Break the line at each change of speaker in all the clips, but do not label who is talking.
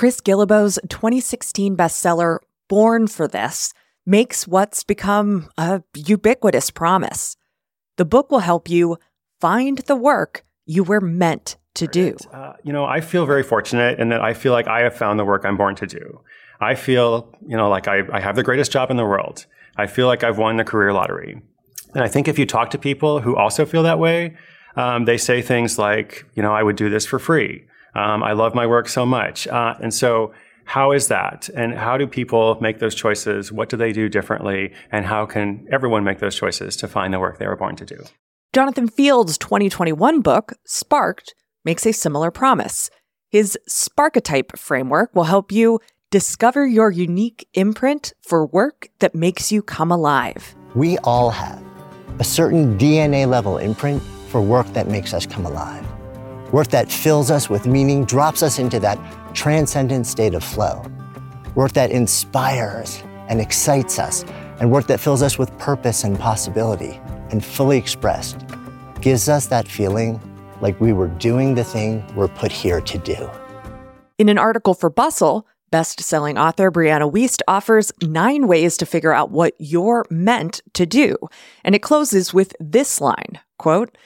Chris Guillebeau's 2016 bestseller, Born for This, makes what's become a ubiquitous promise. The book will help you find the work you were meant to do. Uh,
you know, I feel very fortunate in that I feel like I have found the work I'm born to do. I feel, you know, like I, I have the greatest job in the world. I feel like I've won the career lottery. And I think if you talk to people who also feel that way, um, they say things like, you know, I would do this for free. Um, I love my work so much. Uh, and so, how is that? And how do people make those choices? What do they do differently? And how can everyone make those choices to find the work they were born to do?
Jonathan Fields' 2021 book, Sparked, makes a similar promise. His Sparketype framework will help you discover your unique imprint for work that makes you come alive.
We all have a certain DNA level imprint for work that makes us come alive. Work that fills us with meaning, drops us into that transcendent state of flow. Work that inspires and excites us, and work that fills us with purpose and possibility, and fully expressed, gives us that feeling like we were doing the thing we're put here to do.
In an article for Bustle, best selling author Brianna Wiest offers nine ways to figure out what you're meant to do. And it closes with this line quote,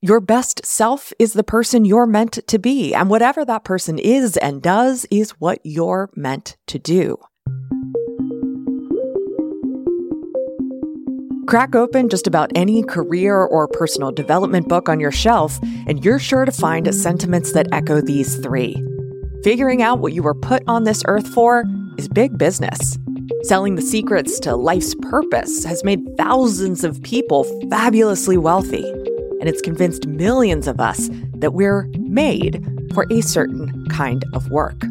your best self is the person you're meant to be, and whatever that person is and does is what you're meant to do. Crack open just about any career or personal development book on your shelf, and you're sure to find sentiments that echo these three. Figuring out what you were put on this earth for is big business. Selling the secrets to life's purpose has made thousands of people fabulously wealthy and it's convinced millions of us that we're made for a certain kind of work.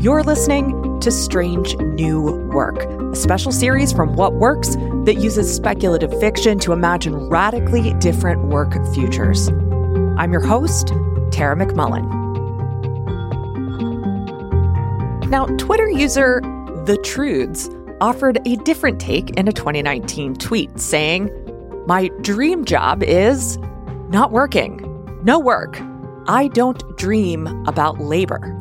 You're listening to Strange New Work, a special series from What Works that uses speculative fiction to imagine radically different work futures. I'm your host, Tara McMullin. Now, Twitter user The Trudes offered a different take in a 2019 tweet saying, My dream job is not working, no work. I don't dream about labor.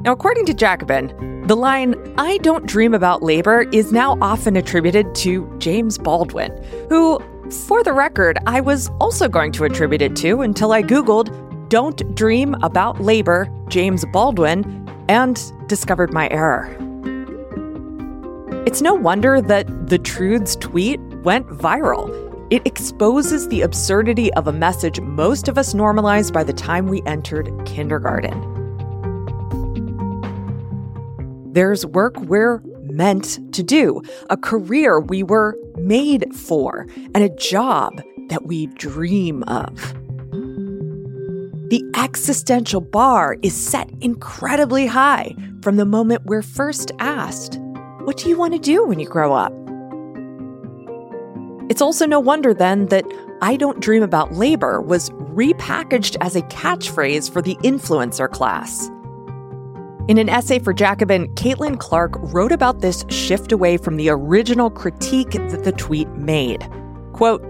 Now, according to Jacobin, the line, I don't dream about labor, is now often attributed to James Baldwin, who, for the record, I was also going to attribute it to until I Googled, Don't Dream About Labor, James Baldwin, and discovered my error. It's no wonder that the Trude's tweet went viral. It exposes the absurdity of a message most of us normalized by the time we entered kindergarten. There's work we're meant to do, a career we were made for, and a job that we dream of. The existential bar is set incredibly high from the moment we're first asked what do you want to do when you grow up? It's also no wonder then that I Don't Dream About Labor was repackaged as a catchphrase for the influencer class. In an essay for Jacobin, Caitlyn Clark wrote about this shift away from the original critique that the tweet made. Quote,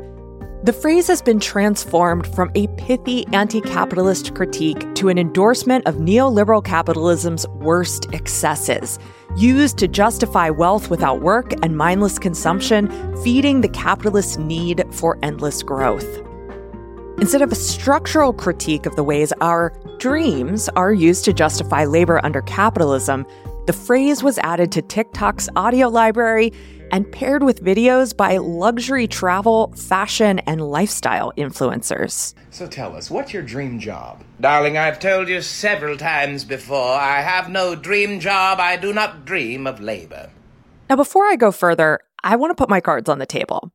the phrase has been transformed from a pithy anti capitalist critique to an endorsement of neoliberal capitalism's worst excesses, used to justify wealth without work and mindless consumption, feeding the capitalist need for endless growth. Instead of a structural critique of the ways our dreams are used to justify labor under capitalism, the phrase was added to TikTok's audio library and paired with videos by luxury travel, fashion, and lifestyle influencers.
So tell us, what's your dream job?
Darling, I've told you several times before I have no dream job. I do not dream of labor.
Now, before I go further, I want to put my cards on the table.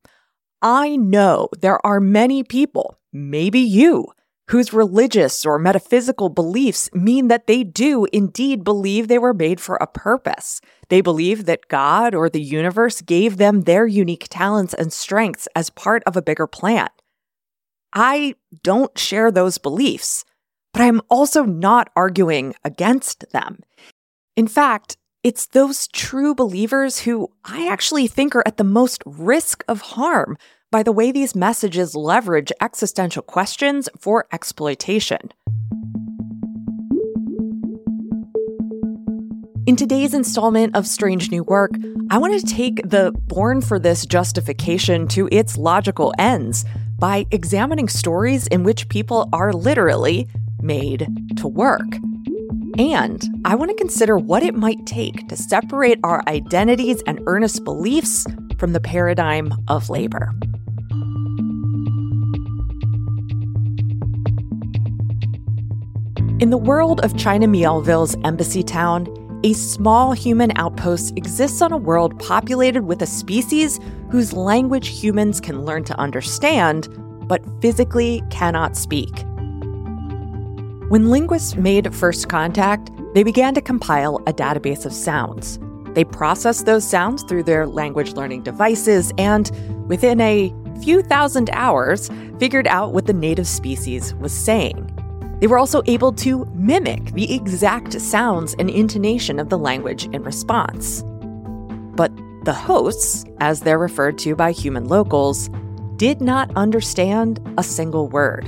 I know there are many people, maybe you, whose religious or metaphysical beliefs mean that they do indeed believe they were made for a purpose. They believe that God or the universe gave them their unique talents and strengths as part of a bigger plan. I don't share those beliefs, but I'm also not arguing against them. In fact, it's those true believers who I actually think are at the most risk of harm by the way these messages leverage existential questions for exploitation. In today's installment of Strange New Work, I want to take the born for this justification to its logical ends by examining stories in which people are literally made to work. And I want to consider what it might take to separate our identities and earnest beliefs from the paradigm of labor. In the world of China Miéville's Embassytown, a small human outpost exists on a world populated with a species whose language humans can learn to understand, but physically cannot speak. When linguists made first contact, they began to compile a database of sounds. They processed those sounds through their language learning devices and, within a few thousand hours, figured out what the native species was saying. They were also able to mimic the exact sounds and intonation of the language in response. But the hosts, as they're referred to by human locals, did not understand a single word.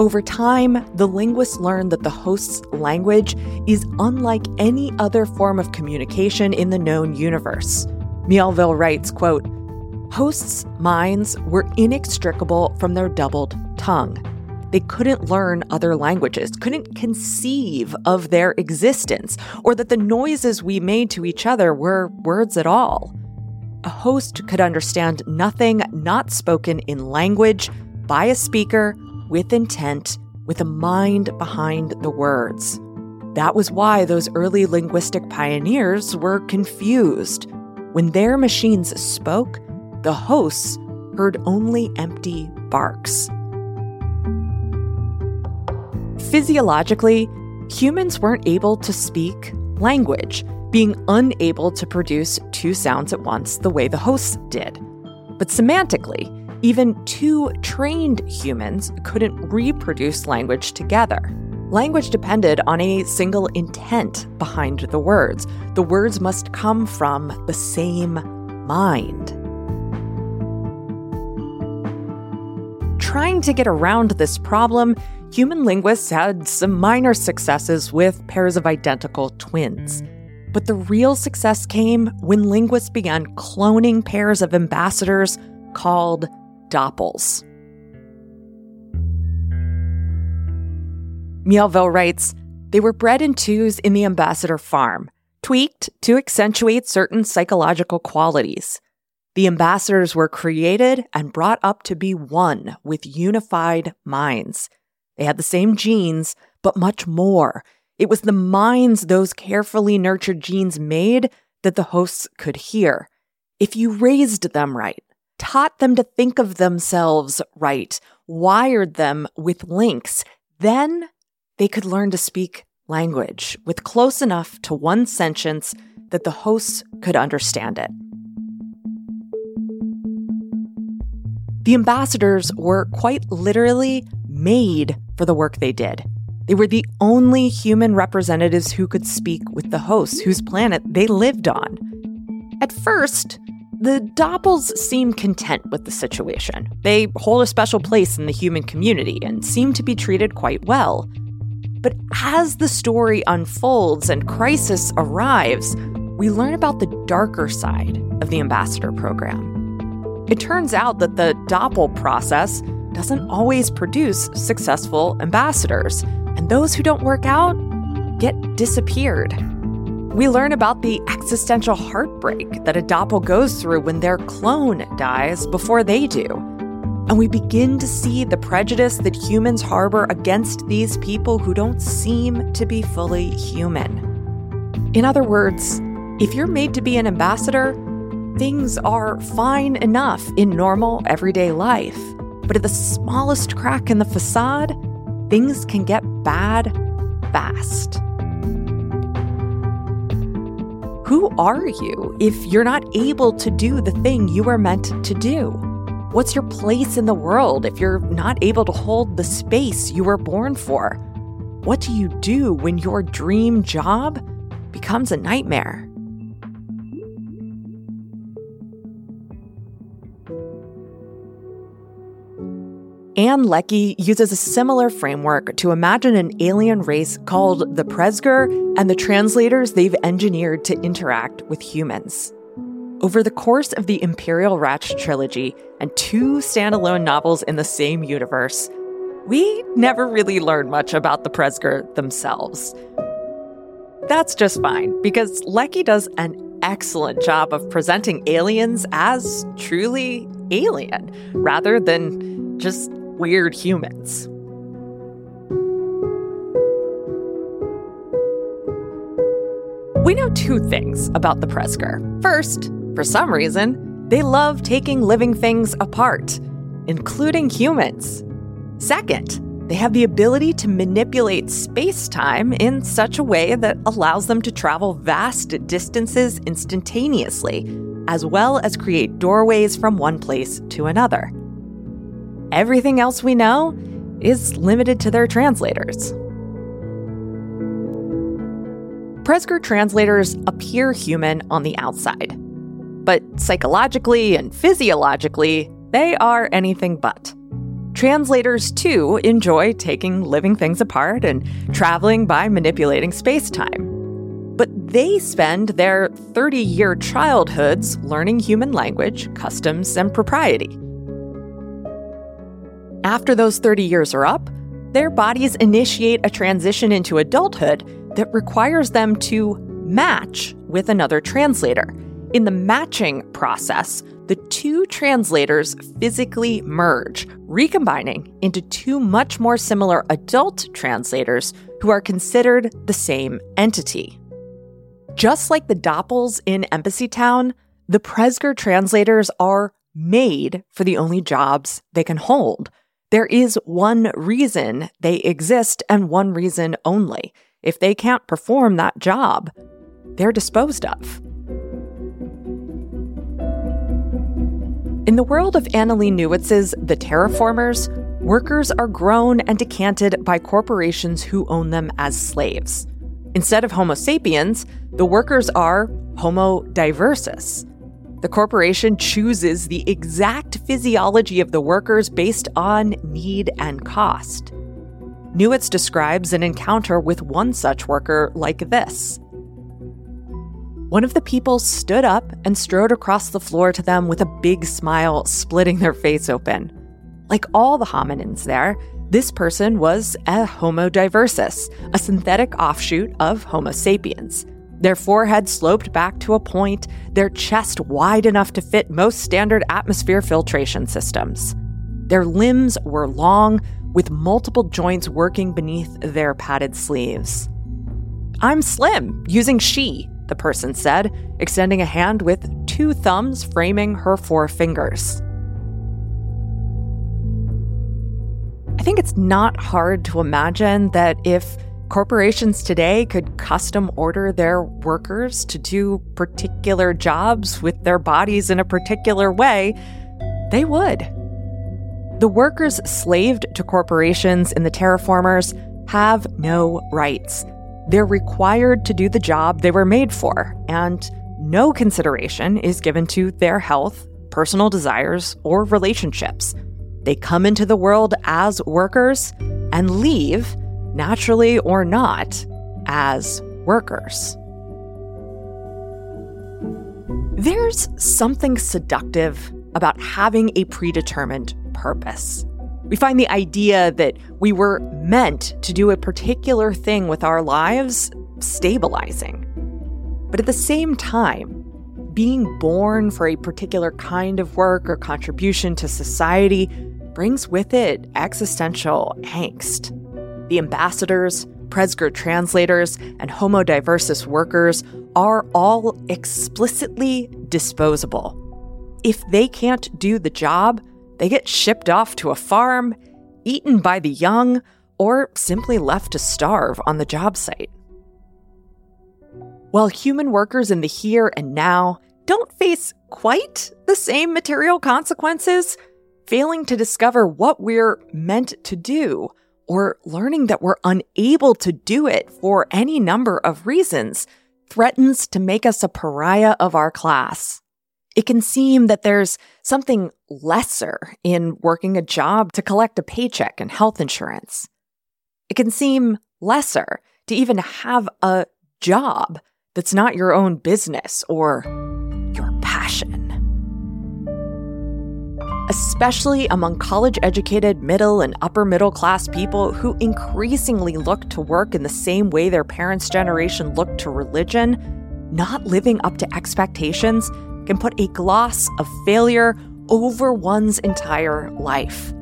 Over time, the linguists learned that the host's language is unlike any other form of communication in the known universe. Miéville writes, quote, Hosts' minds were inextricable from their doubled tongue. They couldn't learn other languages, couldn't conceive of their existence, or that the noises we made to each other were words at all. A host could understand nothing not spoken in language by a speaker with intent, with a mind behind the words. That was why those early linguistic pioneers were confused. When their machines spoke, the hosts heard only empty barks. Physiologically, humans weren't able to speak language, being unable to produce two sounds at once the way the hosts did. But semantically, even two trained humans couldn't reproduce language together. Language depended on a single intent behind the words. The words must come from the same mind. Trying to get around this problem, human linguists had some minor successes with pairs of identical twins. But the real success came when linguists began cloning pairs of ambassadors called Doppels. Miéville writes They were bred in twos in the ambassador farm, tweaked to accentuate certain psychological qualities. The ambassadors were created and brought up to be one with unified minds. They had the same genes, but much more. It was the minds those carefully nurtured genes made that the hosts could hear. If you raised them right, taught them to think of themselves right, wired them with links, then they could learn to speak language with close enough to one sentence that the hosts could understand it. The ambassadors were quite literally made for the work they did. They were the only human representatives who could speak with the hosts whose planet they lived on. At first, the Doppels seem content with the situation. They hold a special place in the human community and seem to be treated quite well. But as the story unfolds and crisis arrives, we learn about the darker side of the ambassador program. It turns out that the Doppel process doesn't always produce successful ambassadors, and those who don't work out get disappeared. We learn about the existential heartbreak that a doppel goes through when their clone dies before they do. And we begin to see the prejudice that humans harbor against these people who don't seem to be fully human. In other words, if you're made to be an ambassador, things are fine enough in normal, everyday life. But at the smallest crack in the facade, things can get bad fast. Who are you if you're not able to do the thing you are meant to do? What's your place in the world if you're not able to hold the space you were born for? What do you do when your dream job becomes a nightmare? Ann Leckie uses a similar framework to imagine an alien race called the Presger and the translators they've engineered to interact with humans. Over the course of the Imperial Radch trilogy and two standalone novels in the same universe, we never really learn much about the Presger themselves. That's just fine, because Leckie does an excellent job of presenting aliens as truly alien, rather than just weird humans. We know two things about the Presger. First, for some reason, they love taking living things apart, including humans. Second, they have the ability to manipulate space time in such a way that allows them to travel vast distances instantaneously, as well as create doorways from one place to another. Everything else we know is limited to their translators. Presger translators appear human on the outside, but psychologically and physiologically, they are anything but. Translators, too, enjoy taking living things apart and traveling by manipulating space time. But they spend their 30 year childhoods learning human language, customs, and propriety. After those 30 years are up, their bodies initiate a transition into adulthood that requires them to match with another translator. In the matching process, the two translators physically merge, recombining into two much more similar adult translators who are considered the same entity. Just like the Doppels in Embassytown, the Presger translators are made for the only jobs they can hold there is one reason they exist and one reason only. If they can't perform that job, they're disposed of. In the world of Annalee Newitz's The Terraformers, workers are grown and decanted by corporations who own them as slaves. Instead of Homo sapiens, the workers are Homo diversus, the corporation chooses the exact physiology of the workers based on need and cost. Newitz describes an encounter with one such worker like this. One of the people stood up and strode across the floor to them with a big smile splitting their face open. Like all the hominins there, this person was a Homo diversus, a synthetic offshoot of Homo sapiens. Their forehead sloped back to a point, their chest wide enough to fit most standard atmosphere filtration systems. Their limbs were long, with multiple joints working beneath their padded sleeves. I'm slim, using she, the person said, extending a hand with two thumbs framing her four fingers. I think it's not hard to imagine that if Corporations today could custom order their workers to do particular jobs with their bodies in a particular way, they would. The workers slaved to corporations in the terraformers have no rights. They're required to do the job they were made for, and no consideration is given to their health, personal desires, or relationships. They come into the world as workers and leave naturally or not, as workers. There's something seductive about having a predetermined purpose. We find the idea that we were meant to do a particular thing with our lives stabilizing. But at the same time, being born for a particular kind of work or contribution to society brings with it existential angst. The ambassadors, Presger translators, and Homo diversus workers are all explicitly disposable. If they can't do the job, they get shipped off to a farm, eaten by the young, or simply left to starve on the job site. While human workers in the here and now don't face quite the same material consequences, failing to discover what we're meant to do or learning that we're unable to do it for any number of reasons threatens to make us a pariah of our class. It can seem that there's something lesser in working a job to collect a paycheck and health insurance. It can seem lesser to even have a job that's not your own business or your passion. Especially among college educated middle and upper middle class people who increasingly look to work in the same way their parents' generation looked to religion, not living up to expectations can put a gloss of failure over one's entire life.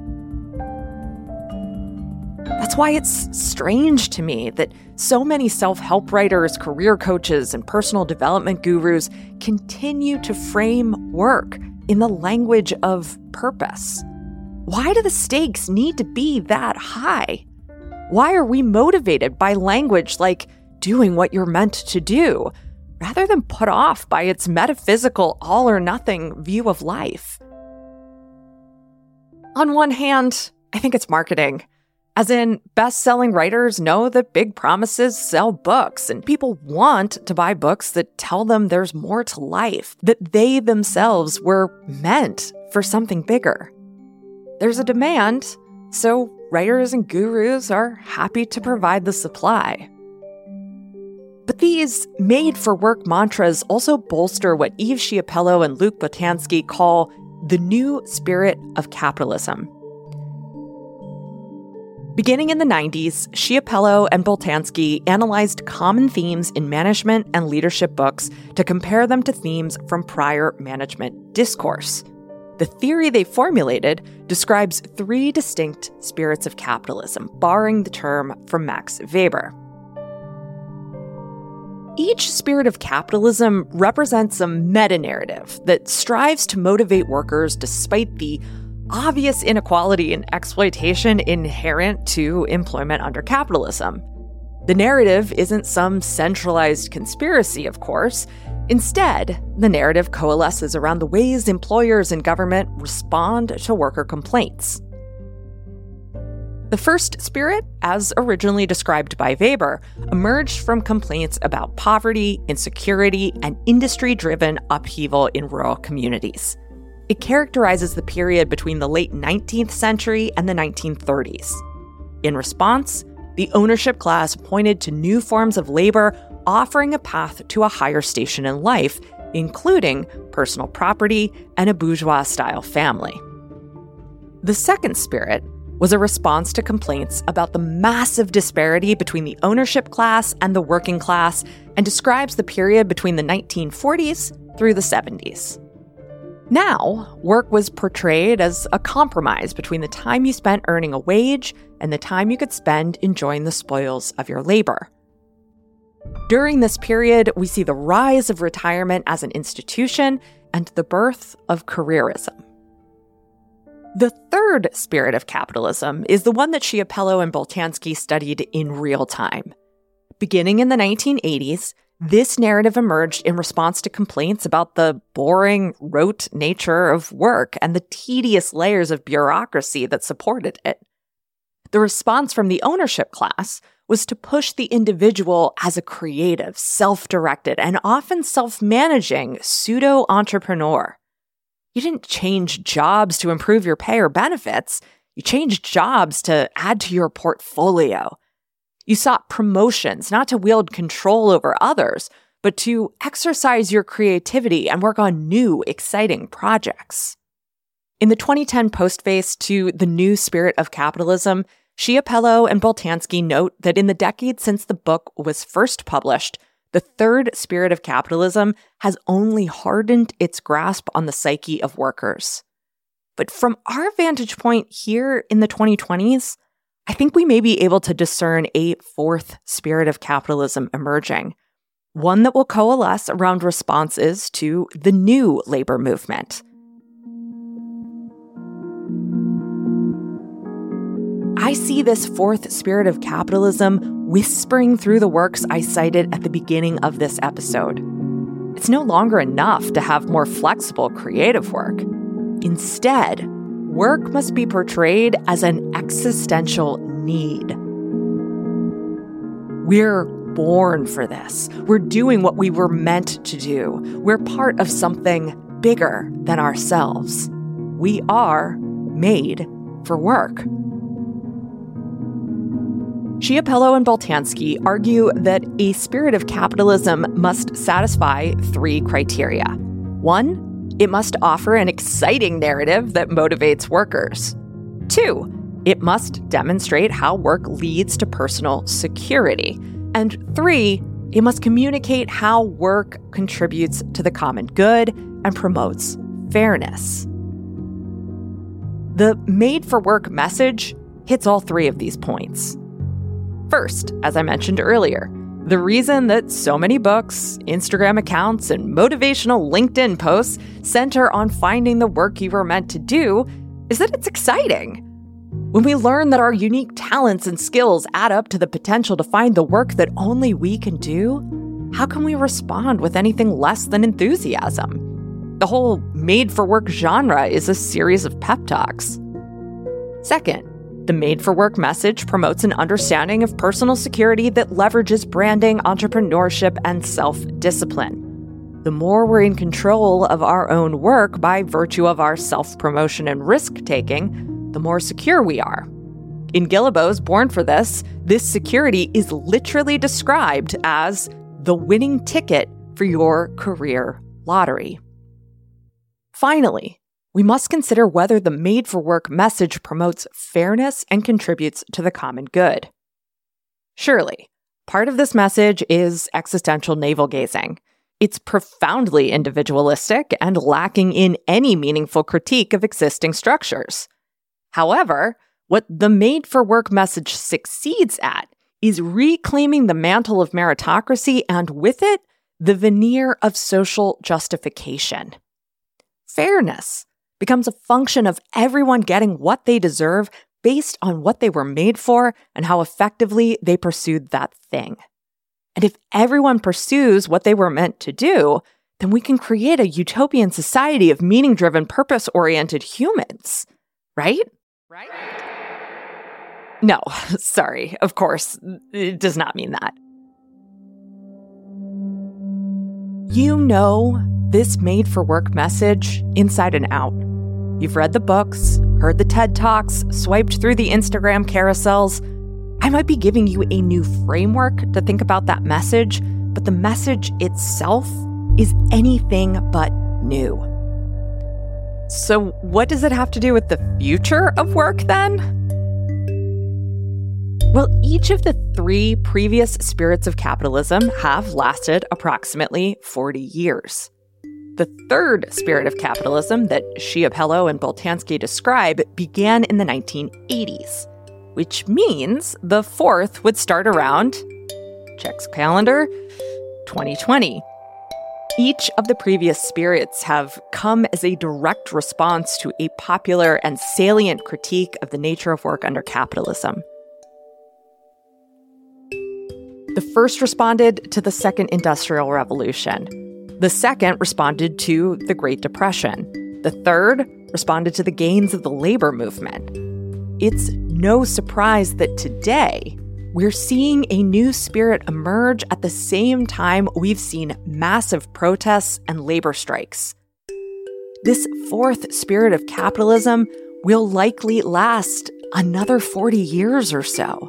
That's why it's strange to me that so many self help writers, career coaches, and personal development gurus continue to frame work in the language of purpose. Why do the stakes need to be that high? Why are we motivated by language like doing what you're meant to do, rather than put off by its metaphysical all or nothing view of life? On one hand, I think it's marketing. As in, best selling writers know that big promises sell books, and people want to buy books that tell them there's more to life, that they themselves were meant for something bigger. There's a demand, so writers and gurus are happy to provide the supply. But these made for work mantras also bolster what Eve Chiapello and Luc Boltanski call the new spirit of capitalism. Beginning in the 90s, Chiapello and Boltanski analyzed common themes in management and leadership books to compare them to themes from prior management discourse. The theory they formulated describes three distinct spirits of capitalism, borrowing the term from Max Weber. Each spirit of capitalism represents a meta narrative that strives to motivate workers despite the obvious inequality and exploitation inherent to employment under capitalism. The narrative isn't some centralized conspiracy, of course. Instead, the narrative coalesces around the ways employers and government respond to worker complaints. The first spirit, as originally described by Weber, emerged from complaints about poverty, insecurity, and industry driven upheaval in rural communities. It characterizes the period between the late 19th century and the 1930s. In response, the ownership class pointed to new forms of labor offering a path to a higher station in life, including personal property and a bourgeois style family. The second spirit was a response to complaints about the massive disparity between the ownership class and the working class and describes the period between the 1940s through the 70s. Now, work was portrayed as a compromise between the time you spent earning a wage and the time you could spend enjoying the spoils of your labor. During this period, we see the rise of retirement as an institution and the birth of careerism. The third spirit of capitalism is the one that Chiapello and Boltanski studied in real time. Beginning in the 1980s, this narrative emerged in response to complaints about the boring, rote nature of work and the tedious layers of bureaucracy that supported it. The response from the ownership class was to push the individual as a creative, self directed, and often self managing pseudo entrepreneur. You didn't change jobs to improve your pay or benefits, you changed jobs to add to your portfolio you sought promotions, not to wield control over others, but to exercise your creativity and work on new, exciting projects. In the 2010 postface to The New Spirit of Capitalism, Chiapello and Boltanski note that in the decade since the book was first published, the third spirit of capitalism has only hardened its grasp on the psyche of workers. But from our vantage point here in the 2020s, I think we may be able to discern a fourth spirit of capitalism emerging, one that will coalesce around responses to the new labor movement. I see this fourth spirit of capitalism whispering through the works I cited at the beginning of this episode. It's no longer enough to have more flexible creative work. Instead, work must be portrayed as an existential need. We're born for this. We're doing what we were meant to do. We're part of something bigger than ourselves. we are made for work. Chiapello and Boltanski argue that a spirit of capitalism must satisfy three criteria. One, it must offer an exciting narrative that motivates workers. Two, it must demonstrate how work leads to personal security. And three, it must communicate how work contributes to the common good and promotes fairness. The made for work message hits all three of these points. First, as I mentioned earlier, the reason that so many books, Instagram accounts, and motivational LinkedIn posts center on finding the work you were meant to do is that it's exciting. When we learn that our unique talents and skills add up to the potential to find the work that only we can do, how can we respond with anything less than enthusiasm? The whole made for work genre is a series of pep talks. Second, the Made for Work message promotes an understanding of personal security that leverages branding, entrepreneurship, and self discipline. The more we're in control of our own work by virtue of our self promotion and risk taking, the more secure we are. In Guillebeau's Born for This, this security is literally described as the winning ticket for your career lottery. Finally, we must consider whether the made for work message promotes fairness and contributes to the common good. Surely, part of this message is existential navel gazing. It's profoundly individualistic and lacking in any meaningful critique of existing structures. However, what the made for work message succeeds at is reclaiming the mantle of meritocracy and with it, the veneer of social justification. Fairness becomes a function of everyone getting what they deserve based on what they were made for and how effectively they pursued that thing. And if everyone pursues what they were meant to do, then we can create a utopian society of meaning driven, purpose oriented humans, right? Right? No, sorry, of course, it does not mean that. You know this made for work message inside and out. You've read the books, heard the TED Talks, swiped through the Instagram carousels. I might be giving you a new framework to think about that message, but the message itself is anything but new. So, what does it have to do with the future of work then? Well, each of the three previous spirits of capitalism have lasted approximately 40 years. The third spirit of capitalism that Chiapello and Boltanski describe began in the 1980s, which means the fourth would start around, checks calendar, 2020. Each of the previous spirits have come as a direct response to a popular and salient critique of the nature of work under capitalism. The first responded to the Second Industrial Revolution, the second responded to the Great Depression. The third responded to the gains of the labor movement. It's no surprise that today we're seeing a new spirit emerge at the same time we've seen massive protests and labor strikes. This fourth spirit of capitalism will likely last another 40 years or so.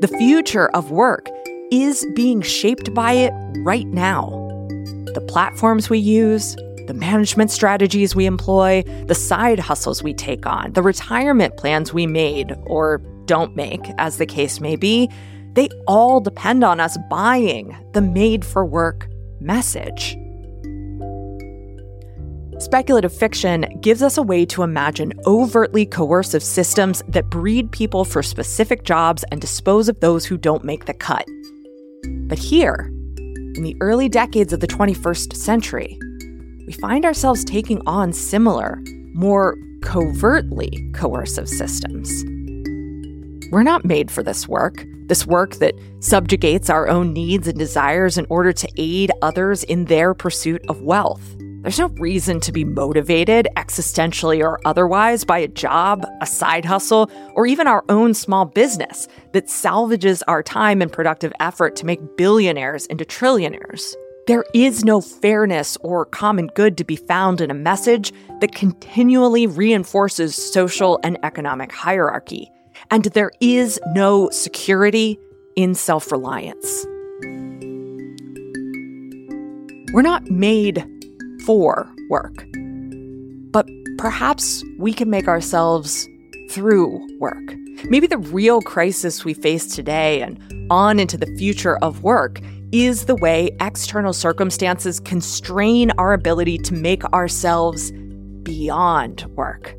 The future of work is being shaped by it right now the platforms we use, the management strategies we employ, the side hustles we take on, the retirement plans we made or don't make, as the case may be, they all depend on us buying the made for work message. Speculative fiction gives us a way to imagine overtly coercive systems that breed people for specific jobs and dispose of those who don't make the cut. But here, in the early decades of the 21st century, we find ourselves taking on similar, more covertly coercive systems. We're not made for this work, this work that subjugates our own needs and desires in order to aid others in their pursuit of wealth. There's no reason to be motivated, existentially or otherwise, by a job, a side hustle, or even our own small business that salvages our time and productive effort to make billionaires into trillionaires. There is no fairness or common good to be found in a message that continually reinforces social and economic hierarchy. And there is no security in self reliance. We're not made for work, but perhaps we can make ourselves through work. Maybe the real crisis we face today and on into the future of work is the way external circumstances constrain our ability to make ourselves beyond work.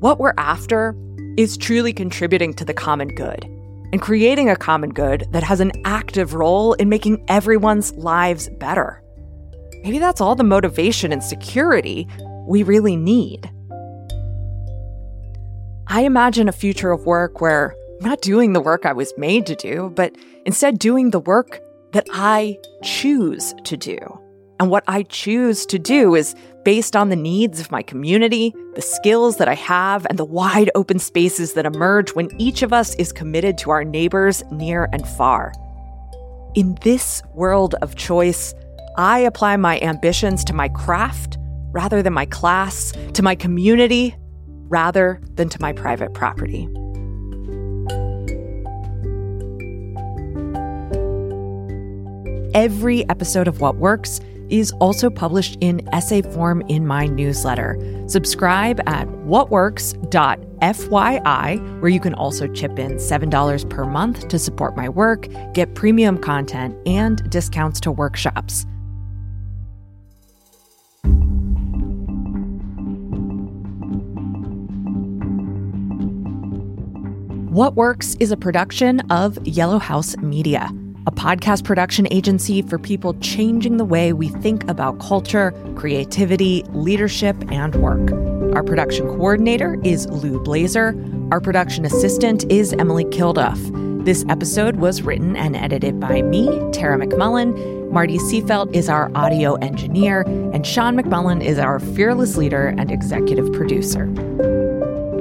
What we're after is truly contributing to the common good and creating a common good that has an active role in making everyone's lives better. Maybe that's all the motivation and security we really need. I imagine a future of work where I'm not doing the work I was made to do, but instead doing the work that I choose to do. And what I choose to do is based on the needs of my community, the skills that I have, and the wide open spaces that emerge when each of us is committed to our neighbors near and far. In this world of choice, I apply my ambitions to my craft rather than my class, to my community rather than to my private property. Every episode of What Works is also published in essay form in my newsletter. Subscribe at whatworks.fyi, where you can also chip in $7 per month to support my work, get premium content, and discounts to workshops. What Works is a production of Yellow House Media a podcast production agency for people changing the way we think about culture, creativity, leadership, and work. Our production coordinator is Lou Blazer. Our production assistant is Emily Kilduff. This episode was written and edited by me, Tara McMullin. Marty Seafelt is our audio engineer, and Sean McMullin is our fearless leader and executive producer.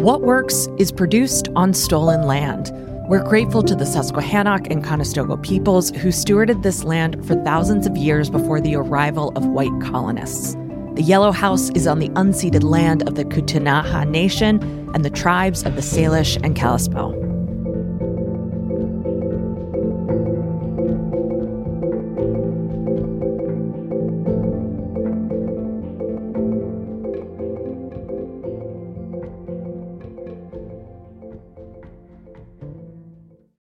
What Works is produced on stolen land. We're grateful to the Susquehannock and Conestoga peoples who stewarded this land for thousands of years before the arrival of white colonists. The Yellow House is on the unceded land of the Ktunaxa Nation and the tribes of the Salish and Kalispel.